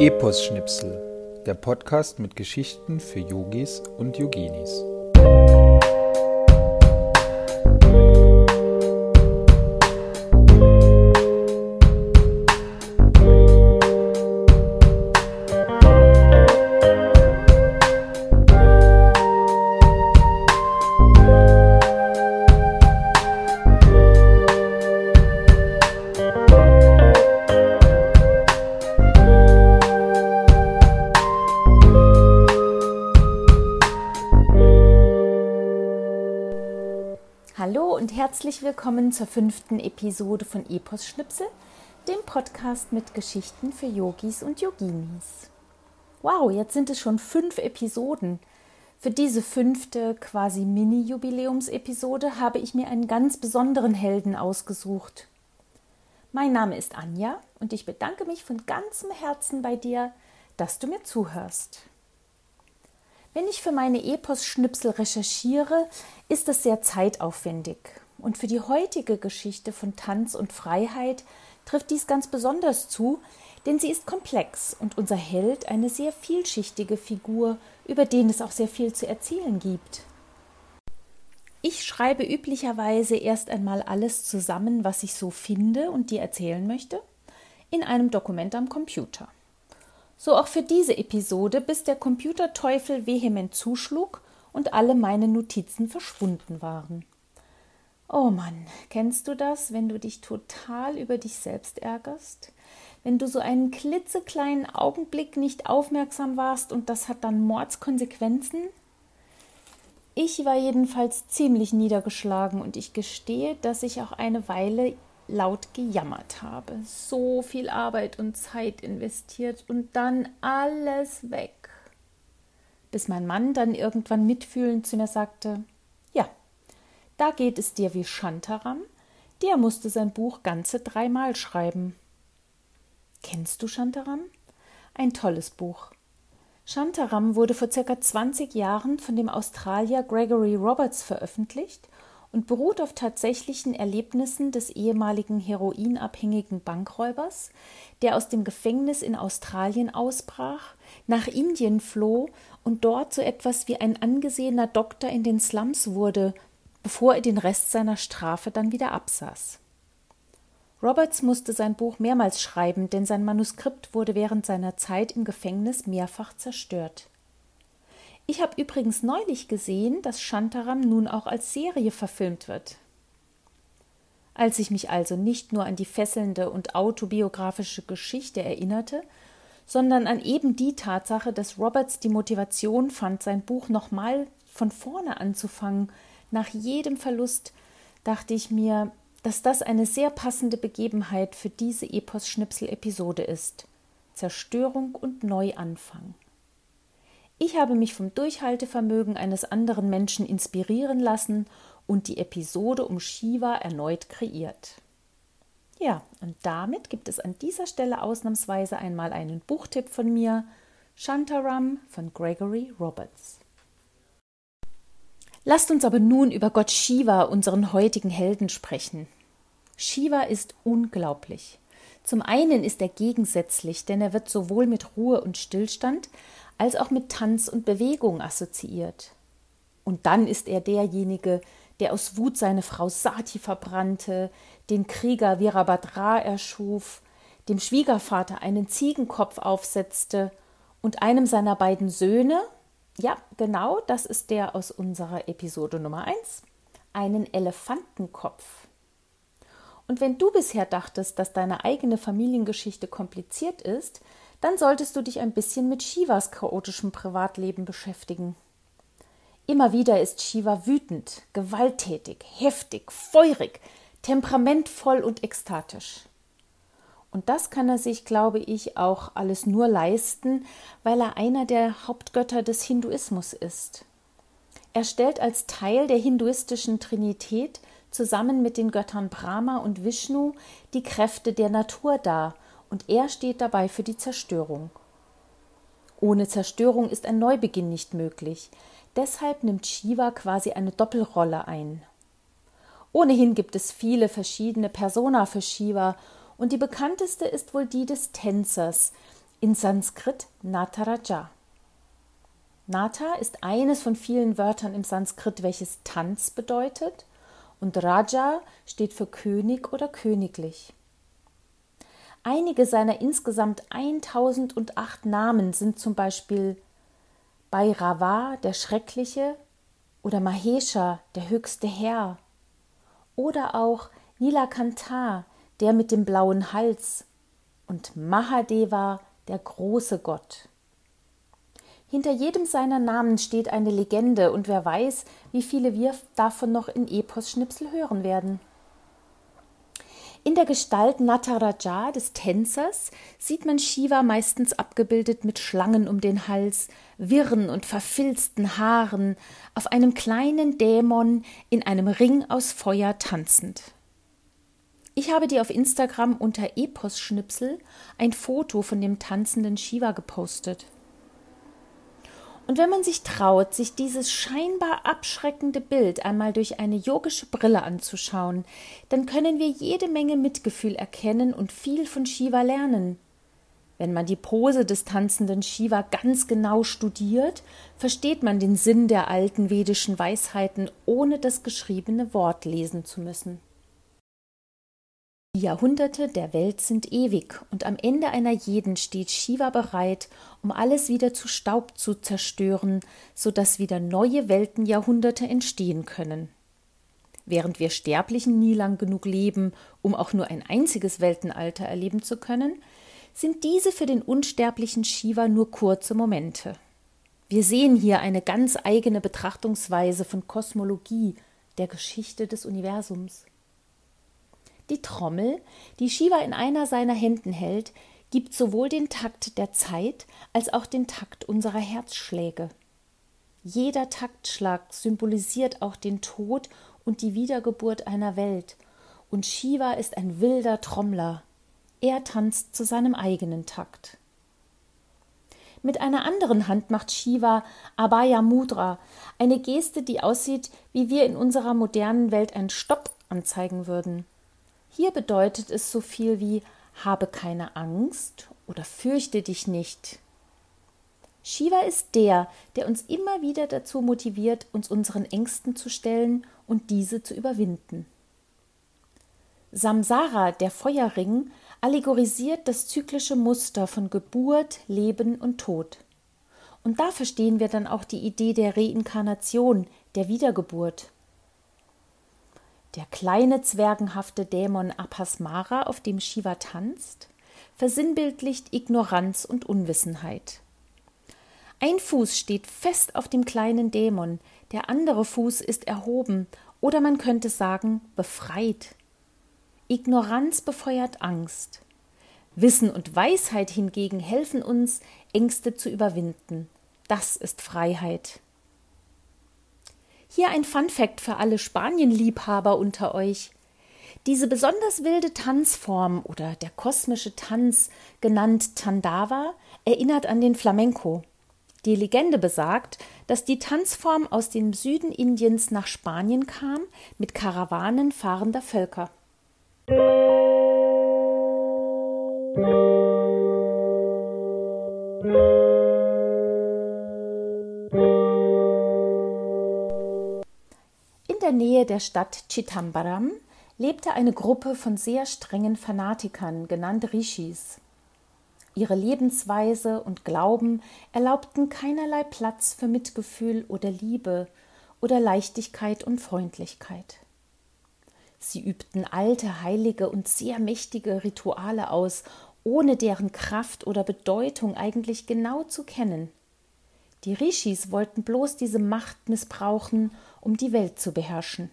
Epos-Schnipsel, der Podcast mit Geschichten für Yogis und Yoginis. Herzlich willkommen zur fünften Episode von Epos Schnipsel, dem Podcast mit Geschichten für Yogis und Yoginis. Wow, jetzt sind es schon fünf Episoden. Für diese fünfte quasi Mini-Jubiläumsepisode habe ich mir einen ganz besonderen Helden ausgesucht. Mein Name ist Anja und ich bedanke mich von ganzem Herzen bei dir, dass du mir zuhörst. Wenn ich für meine Epos-Schnipsel recherchiere, ist es sehr zeitaufwendig und für die heutige Geschichte von Tanz und Freiheit trifft dies ganz besonders zu, denn sie ist komplex und unser Held eine sehr vielschichtige Figur, über den es auch sehr viel zu erzählen gibt. Ich schreibe üblicherweise erst einmal alles zusammen, was ich so finde und dir erzählen möchte, in einem Dokument am Computer. So auch für diese Episode, bis der Computerteufel vehement zuschlug und alle meine Notizen verschwunden waren. Oh Mann, kennst du das, wenn du dich total über dich selbst ärgerst? Wenn du so einen klitzekleinen Augenblick nicht aufmerksam warst und das hat dann Mordskonsequenzen? Ich war jedenfalls ziemlich niedergeschlagen und ich gestehe, dass ich auch eine Weile laut gejammert habe. So viel Arbeit und Zeit investiert und dann alles weg. Bis mein Mann dann irgendwann mitfühlend zu mir sagte, da geht es dir wie Shantaram, der musste sein Buch ganze dreimal schreiben. Kennst du Shantaram? Ein tolles Buch. Shantaram wurde vor circa 20 Jahren von dem Australier Gregory Roberts veröffentlicht und beruht auf tatsächlichen Erlebnissen des ehemaligen heroinabhängigen Bankräubers, der aus dem Gefängnis in Australien ausbrach, nach Indien floh und dort so etwas wie ein angesehener Doktor in den Slums wurde, bevor er den Rest seiner Strafe dann wieder absaß. Roberts musste sein Buch mehrmals schreiben, denn sein Manuskript wurde während seiner Zeit im Gefängnis mehrfach zerstört. Ich habe übrigens neulich gesehen, dass Shantaram nun auch als Serie verfilmt wird. Als ich mich also nicht nur an die fesselnde und autobiografische Geschichte erinnerte, sondern an eben die Tatsache, dass Roberts die Motivation fand, sein Buch nochmal von vorne anzufangen, nach jedem Verlust dachte ich mir, dass das eine sehr passende Begebenheit für diese Epos-Schnipsel-Episode ist. Zerstörung und Neuanfang. Ich habe mich vom Durchhaltevermögen eines anderen Menschen inspirieren lassen und die Episode um Shiva erneut kreiert. Ja, und damit gibt es an dieser Stelle ausnahmsweise einmal einen Buchtipp von mir, Shantaram von Gregory Roberts. Lasst uns aber nun über Gott Shiva, unseren heutigen Helden, sprechen. Shiva ist unglaublich. Zum einen ist er gegensätzlich, denn er wird sowohl mit Ruhe und Stillstand als auch mit Tanz und Bewegung assoziiert. Und dann ist er derjenige, der aus Wut seine Frau Sati verbrannte, den Krieger Virabhadra erschuf, dem Schwiegervater einen Ziegenkopf aufsetzte und einem seiner beiden Söhne, ja, genau, das ist der aus unserer Episode Nummer 1. Einen Elefantenkopf. Und wenn du bisher dachtest, dass deine eigene Familiengeschichte kompliziert ist, dann solltest du dich ein bisschen mit Shivas chaotischem Privatleben beschäftigen. Immer wieder ist Shiva wütend, gewalttätig, heftig, feurig, temperamentvoll und ekstatisch. Und das kann er sich, glaube ich, auch alles nur leisten, weil er einer der Hauptgötter des Hinduismus ist. Er stellt als Teil der hinduistischen Trinität zusammen mit den Göttern Brahma und Vishnu die Kräfte der Natur dar, und er steht dabei für die Zerstörung. Ohne Zerstörung ist ein Neubeginn nicht möglich. Deshalb nimmt Shiva quasi eine Doppelrolle ein. Ohnehin gibt es viele verschiedene Persona für Shiva und die bekannteste ist wohl die des Tänzers, in Sanskrit Nataraja. Nata ist eines von vielen Wörtern im Sanskrit, welches Tanz bedeutet, und Raja steht für König oder königlich. Einige seiner insgesamt 1008 Namen sind zum Beispiel Bhairava, der Schreckliche, oder Mahesha, der höchste Herr, oder auch Nilakanta, der mit dem blauen Hals, und Mahadeva, der große Gott. Hinter jedem seiner Namen steht eine Legende, und wer weiß, wie viele wir davon noch in Epos-Schnipsel hören werden. In der Gestalt Nataraja des Tänzers sieht man Shiva meistens abgebildet mit Schlangen um den Hals, wirren und verfilzten Haaren, auf einem kleinen Dämon in einem Ring aus Feuer tanzend. Ich habe dir auf Instagram unter Epos-Schnipsel ein Foto von dem tanzenden Shiva gepostet. Und wenn man sich traut, sich dieses scheinbar abschreckende Bild einmal durch eine yogische Brille anzuschauen, dann können wir jede Menge Mitgefühl erkennen und viel von Shiva lernen. Wenn man die Pose des tanzenden Shiva ganz genau studiert, versteht man den Sinn der alten vedischen Weisheiten, ohne das geschriebene Wort lesen zu müssen. Die Jahrhunderte der Welt sind ewig, und am Ende einer jeden steht Shiva bereit, um alles wieder zu Staub zu zerstören, so dass wieder neue Weltenjahrhunderte entstehen können. Während wir Sterblichen nie lang genug leben, um auch nur ein einziges Weltenalter erleben zu können, sind diese für den unsterblichen Shiva nur kurze Momente. Wir sehen hier eine ganz eigene Betrachtungsweise von Kosmologie, der Geschichte des Universums. Die Trommel, die Shiva in einer seiner Händen hält, gibt sowohl den Takt der Zeit als auch den Takt unserer Herzschläge. Jeder Taktschlag symbolisiert auch den Tod und die Wiedergeburt einer Welt, und Shiva ist ein wilder Trommler. Er tanzt zu seinem eigenen Takt. Mit einer anderen Hand macht Shiva Abhaya Mudra, eine Geste, die aussieht, wie wir in unserer modernen Welt ein Stopp anzeigen würden. Hier bedeutet es so viel wie habe keine Angst oder fürchte dich nicht. Shiva ist der, der uns immer wieder dazu motiviert, uns unseren Ängsten zu stellen und diese zu überwinden. Samsara, der Feuerring, allegorisiert das zyklische Muster von Geburt, Leben und Tod. Und da verstehen wir dann auch die Idee der Reinkarnation, der Wiedergeburt. Der kleine zwergenhafte Dämon Apasmara, auf dem Shiva tanzt, versinnbildlicht Ignoranz und Unwissenheit. Ein Fuß steht fest auf dem kleinen Dämon, der andere Fuß ist erhoben oder man könnte sagen befreit. Ignoranz befeuert Angst. Wissen und Weisheit hingegen helfen uns, Ängste zu überwinden. Das ist Freiheit. Hier ein Fun Fact für alle Spanienliebhaber unter euch. Diese besonders wilde Tanzform oder der kosmische Tanz, genannt Tandava, erinnert an den Flamenco. Die Legende besagt, dass die Tanzform aus dem Süden Indiens nach Spanien kam, mit Karawanen fahrender Völker. der Nähe der Stadt Chittambaram lebte eine Gruppe von sehr strengen Fanatikern, genannt Rishis. Ihre Lebensweise und Glauben erlaubten keinerlei Platz für Mitgefühl oder Liebe oder Leichtigkeit und Freundlichkeit. Sie übten alte, heilige und sehr mächtige Rituale aus, ohne deren Kraft oder Bedeutung eigentlich genau zu kennen. Die Rishis wollten bloß diese Macht missbrauchen, um die Welt zu beherrschen.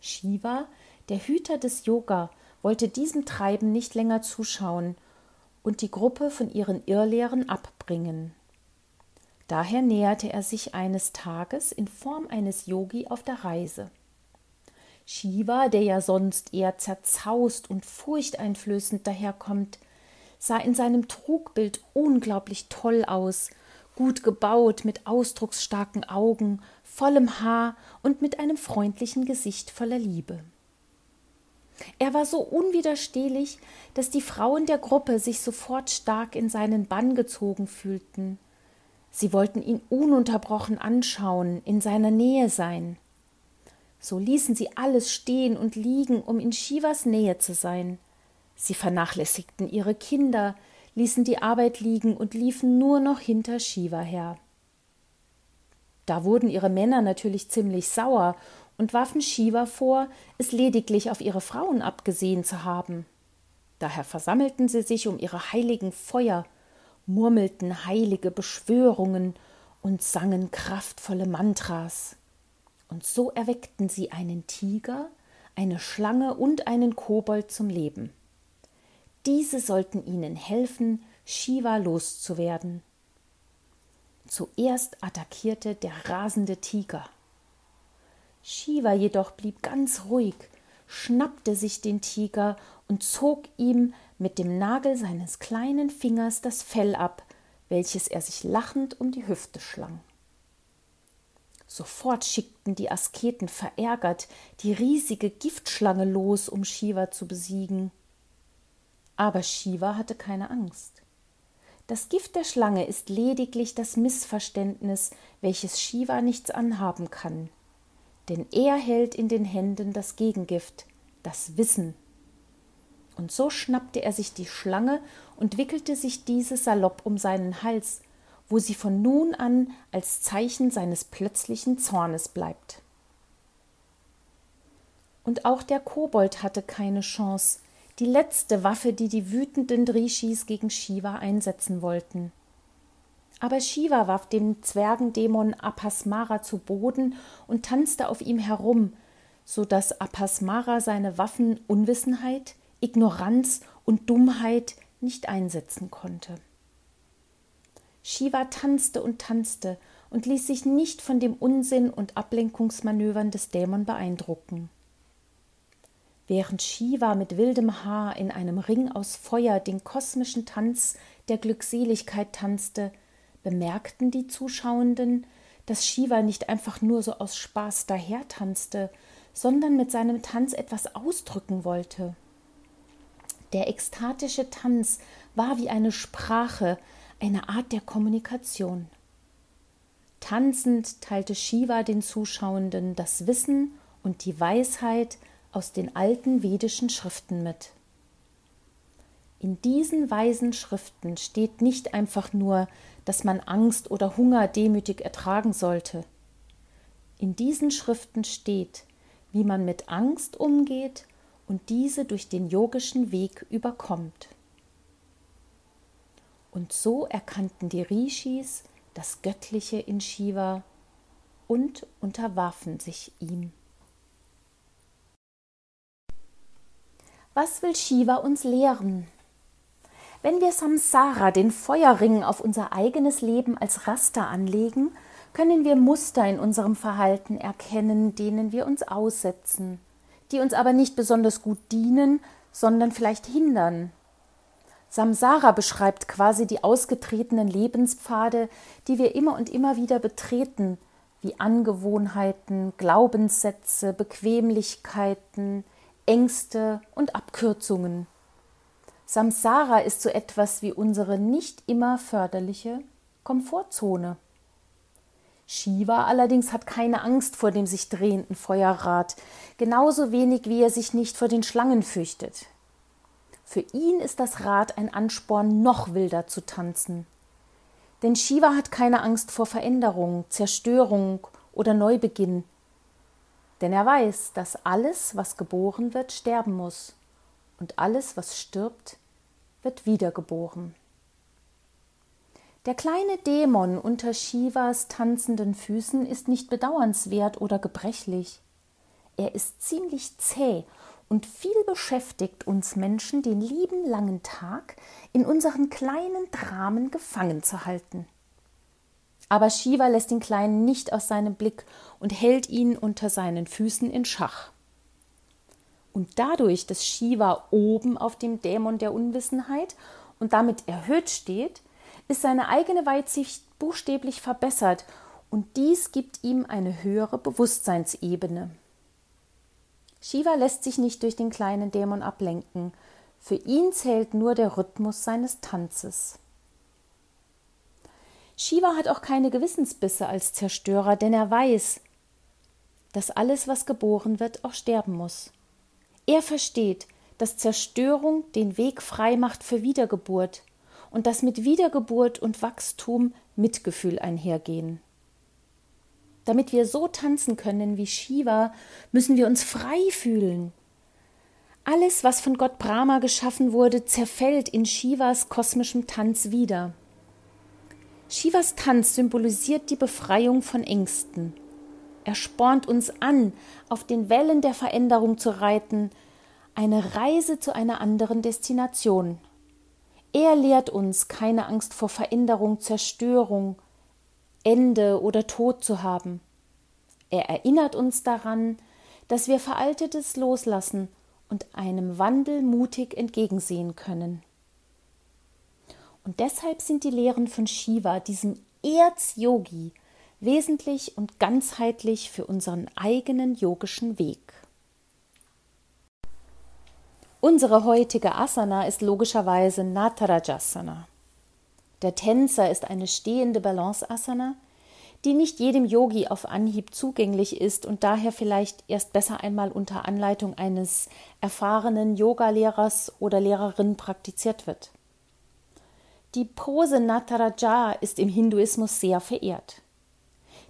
Shiva, der Hüter des Yoga, wollte diesem Treiben nicht länger zuschauen und die Gruppe von ihren Irrlehren abbringen. Daher näherte er sich eines Tages in Form eines Yogi auf der Reise. Shiva, der ja sonst eher zerzaust und furchteinflößend daherkommt, sah in seinem Trugbild unglaublich toll aus gut gebaut, mit ausdrucksstarken Augen, vollem Haar und mit einem freundlichen Gesicht voller Liebe. Er war so unwiderstehlich, dass die Frauen der Gruppe sich sofort stark in seinen Bann gezogen fühlten. Sie wollten ihn ununterbrochen anschauen, in seiner Nähe sein. So ließen sie alles stehen und liegen, um in Shivas Nähe zu sein. Sie vernachlässigten ihre Kinder, ließen die Arbeit liegen und liefen nur noch hinter Shiva her. Da wurden ihre Männer natürlich ziemlich sauer und warfen Shiva vor, es lediglich auf ihre Frauen abgesehen zu haben. Daher versammelten sie sich um ihre heiligen Feuer, murmelten heilige Beschwörungen und sangen kraftvolle Mantras. Und so erweckten sie einen Tiger, eine Schlange und einen Kobold zum Leben. Diese sollten ihnen helfen, Shiva loszuwerden. Zuerst attackierte der rasende Tiger. Shiva jedoch blieb ganz ruhig, schnappte sich den Tiger und zog ihm mit dem Nagel seines kleinen Fingers das Fell ab, welches er sich lachend um die Hüfte schlang. Sofort schickten die Asketen verärgert die riesige Giftschlange los, um Shiva zu besiegen. Aber Shiva hatte keine Angst. Das Gift der Schlange ist lediglich das Missverständnis, welches Shiva nichts anhaben kann. Denn er hält in den Händen das Gegengift, das Wissen. Und so schnappte er sich die Schlange und wickelte sich diese salopp um seinen Hals, wo sie von nun an als Zeichen seines plötzlichen Zornes bleibt. Und auch der Kobold hatte keine Chance, die letzte Waffe, die die wütenden Drishis gegen Shiva einsetzen wollten. Aber Shiva warf den Zwergendämon Apasmara zu Boden und tanzte auf ihm herum, so dass Apasmara seine Waffen Unwissenheit, Ignoranz und Dummheit nicht einsetzen konnte. Shiva tanzte und tanzte und ließ sich nicht von dem Unsinn und Ablenkungsmanövern des Dämon beeindrucken. Während Shiva mit wildem Haar in einem Ring aus Feuer den kosmischen Tanz der Glückseligkeit tanzte, bemerkten die Zuschauenden, dass Shiva nicht einfach nur so aus Spaß dahertanzte, sondern mit seinem Tanz etwas ausdrücken wollte. Der ekstatische Tanz war wie eine Sprache, eine Art der Kommunikation. Tanzend teilte Shiva den Zuschauenden das Wissen und die Weisheit aus den alten vedischen Schriften mit. In diesen weisen Schriften steht nicht einfach nur, dass man Angst oder Hunger demütig ertragen sollte. In diesen Schriften steht, wie man mit Angst umgeht und diese durch den yogischen Weg überkommt. Und so erkannten die Rishis das Göttliche in Shiva und unterwarfen sich ihm. Was will Shiva uns lehren? Wenn wir Samsara, den Feuerring, auf unser eigenes Leben als Raster anlegen, können wir Muster in unserem Verhalten erkennen, denen wir uns aussetzen, die uns aber nicht besonders gut dienen, sondern vielleicht hindern, Samsara beschreibt quasi die ausgetretenen Lebenspfade, die wir immer und immer wieder betreten, wie Angewohnheiten, Glaubenssätze, Bequemlichkeiten, Ängste und Abkürzungen. Samsara ist so etwas wie unsere nicht immer förderliche Komfortzone. Shiva allerdings hat keine Angst vor dem sich drehenden Feuerrad, genauso wenig wie er sich nicht vor den Schlangen fürchtet. Für ihn ist das Rad ein Ansporn, noch wilder zu tanzen. Denn Shiva hat keine Angst vor Veränderung, Zerstörung oder Neubeginn. Denn er weiß, dass alles, was geboren wird, sterben muss. Und alles, was stirbt, wird wiedergeboren. Der kleine Dämon unter Shivas tanzenden Füßen ist nicht bedauernswert oder gebrechlich. Er ist ziemlich zäh und viel beschäftigt uns Menschen den lieben langen Tag in unseren kleinen Dramen gefangen zu halten. Aber Shiva lässt den Kleinen nicht aus seinem Blick und hält ihn unter seinen Füßen in Schach. Und dadurch, dass Shiva oben auf dem Dämon der Unwissenheit und damit erhöht steht, ist seine eigene Weitsicht buchstäblich verbessert und dies gibt ihm eine höhere Bewusstseinsebene. Shiva lässt sich nicht durch den kleinen Dämon ablenken. Für ihn zählt nur der Rhythmus seines Tanzes. Shiva hat auch keine Gewissensbisse als Zerstörer, denn er weiß, dass alles, was geboren wird, auch sterben muss. Er versteht, dass Zerstörung den Weg frei macht für Wiedergeburt und dass mit Wiedergeburt und Wachstum Mitgefühl einhergehen. Damit wir so tanzen können wie Shiva, müssen wir uns frei fühlen. Alles, was von Gott Brahma geschaffen wurde, zerfällt in Shivas kosmischem Tanz wieder. Shivas Tanz symbolisiert die Befreiung von Ängsten. Er spornt uns an, auf den Wellen der Veränderung zu reiten, eine Reise zu einer anderen Destination. Er lehrt uns, keine Angst vor Veränderung, Zerstörung, Ende oder Tod zu haben. Er erinnert uns daran, dass wir Veraltetes loslassen und einem Wandel mutig entgegensehen können. Und deshalb sind die Lehren von Shiva, diesem Erz-Yogi, wesentlich und ganzheitlich für unseren eigenen yogischen Weg. Unsere heutige Asana ist logischerweise Natarajasana. Der Tänzer ist eine stehende Balance-Asana, die nicht jedem Yogi auf Anhieb zugänglich ist und daher vielleicht erst besser einmal unter Anleitung eines erfahrenen Yogalehrers oder Lehrerin praktiziert wird. Die Pose Nataraja ist im Hinduismus sehr verehrt.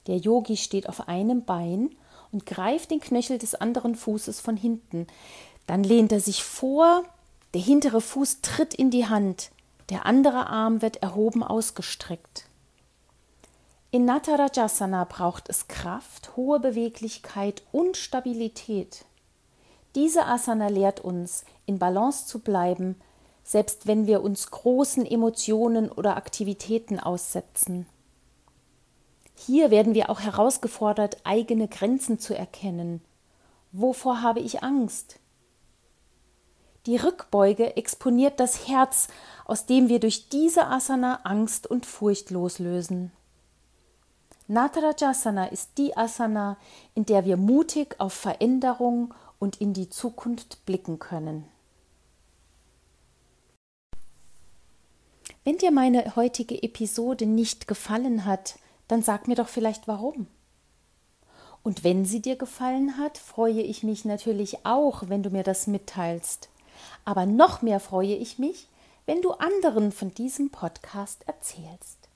Der Yogi steht auf einem Bein und greift den Knöchel des anderen Fußes von hinten. Dann lehnt er sich vor, der hintere Fuß tritt in die Hand, der andere Arm wird erhoben ausgestreckt. In Natarajasana braucht es Kraft, hohe Beweglichkeit und Stabilität. Diese Asana lehrt uns, in Balance zu bleiben, selbst wenn wir uns großen Emotionen oder Aktivitäten aussetzen. Hier werden wir auch herausgefordert, eigene Grenzen zu erkennen. Wovor habe ich Angst? Die Rückbeuge exponiert das Herz, aus dem wir durch diese Asana Angst und Furcht loslösen. Natarajasana ist die Asana, in der wir mutig auf Veränderung und in die Zukunft blicken können. Wenn dir meine heutige Episode nicht gefallen hat, dann sag mir doch vielleicht warum. Und wenn sie dir gefallen hat, freue ich mich natürlich auch, wenn du mir das mitteilst. Aber noch mehr freue ich mich, wenn du anderen von diesem Podcast erzählst.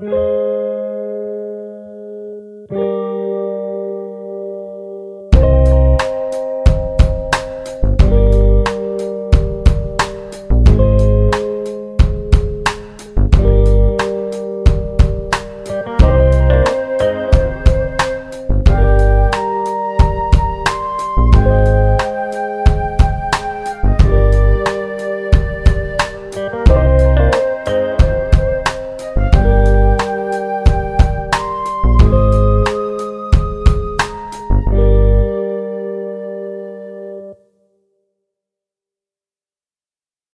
Musik